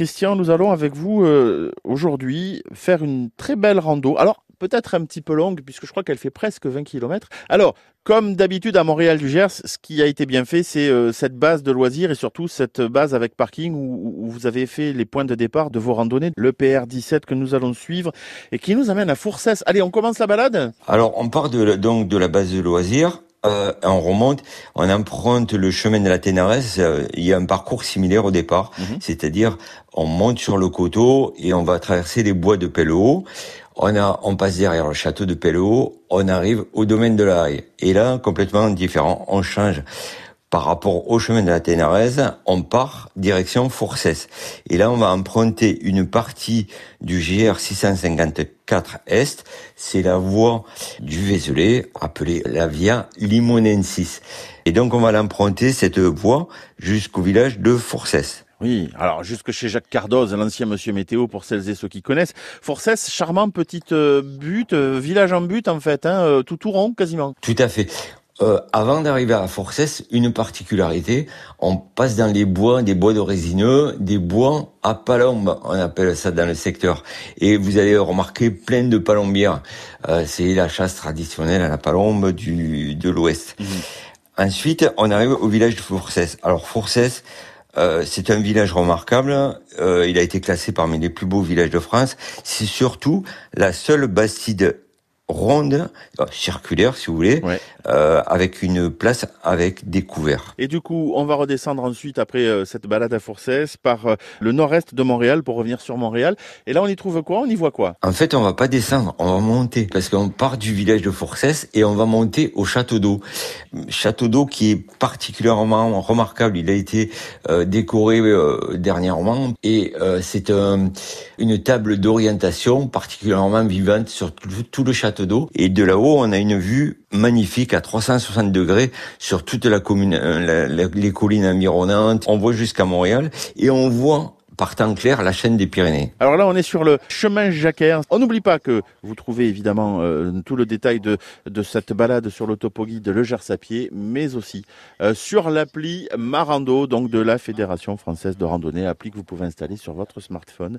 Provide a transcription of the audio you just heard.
Christian, nous allons avec vous euh, aujourd'hui faire une très belle rando. Alors, peut-être un petit peu longue, puisque je crois qu'elle fait presque 20 km. Alors, comme d'habitude à Montréal du Gers, ce qui a été bien fait, c'est euh, cette base de loisirs et surtout cette base avec parking où, vous avez fait les points de départ de vos randonnées, le PR17 que nous allons suivre et qui nous amène à Fourcès. Allez, on commence la balade? Alors, on part donc de la base de loisirs euh, on remonte, on emprunte le chemin de la Ténarès. Euh, il y a un parcours similaire au départ, mhm. c'est-à-dire on monte sur le coteau et on va traverser les bois de Pelleau. On a, on passe derrière le château de Pelleau, on arrive au domaine de la Haye. Et là, complètement différent, on change par rapport au chemin de la Ténarèse, on part direction Fourcès. Et là, on va emprunter une partie du GR 654 Est. C'est la voie du Vézelay, appelée la Via Limonensis. Et donc, on va l'emprunter, cette voie, jusqu'au village de Fourcès. Oui, alors jusque chez Jacques Cardoz, l'ancien monsieur météo pour celles et ceux qui connaissent. Forcès, charmant petite euh, butte, euh, village en butte en fait, hein, euh, tout tout rond quasiment. Tout à fait. Euh, avant d'arriver à Forcès, une particularité, on passe dans les bois, des bois de résineux, des bois à palombe, on appelle ça dans le secteur. Et vous allez remarquer plein de palombières. Euh, c'est la chasse traditionnelle à la palombe du, de l'ouest. Mhm. Ensuite, on arrive au village de Forcès. Alors Forcès, euh, c'est un village remarquable. Euh, il a été classé parmi les plus beaux villages de France. C'est surtout la seule bastide ronde, euh, circulaire si vous voulez, euh, avec une place avec des couverts. Et du coup, on va redescendre ensuite après euh, cette balade à Forcès par euh, le nord-est de Montréal pour revenir sur Montréal. Et là, on y trouve quoi? On y voit quoi? En fait, on va pas descendre, on va monter parce qu'on part du village de Forcès et on va monter au château d'eau. Château d'eau qui est particulièrement remarquable. Il a été décoré dernièrement et c'est une table d'orientation particulièrement vivante sur tout le château d'eau. Et de là-haut, on a une vue magnifique à 360 degrés sur toute la commune, euh, les collines environnantes. On voit jusqu'à Montréal et on voit par temps clair la chaîne des Pyrénées. Alors là, on est sur le chemin Jacquer. On n'oublie pas que vous trouvez évidemment euh, tout le détail de, cette balade sur l'autopoguide de Le Gers à pied, mais aussi euh, sur l'appli Marando, donc de la Fédération française de randonnée, appli que vous pouvez installer sur votre smartphone.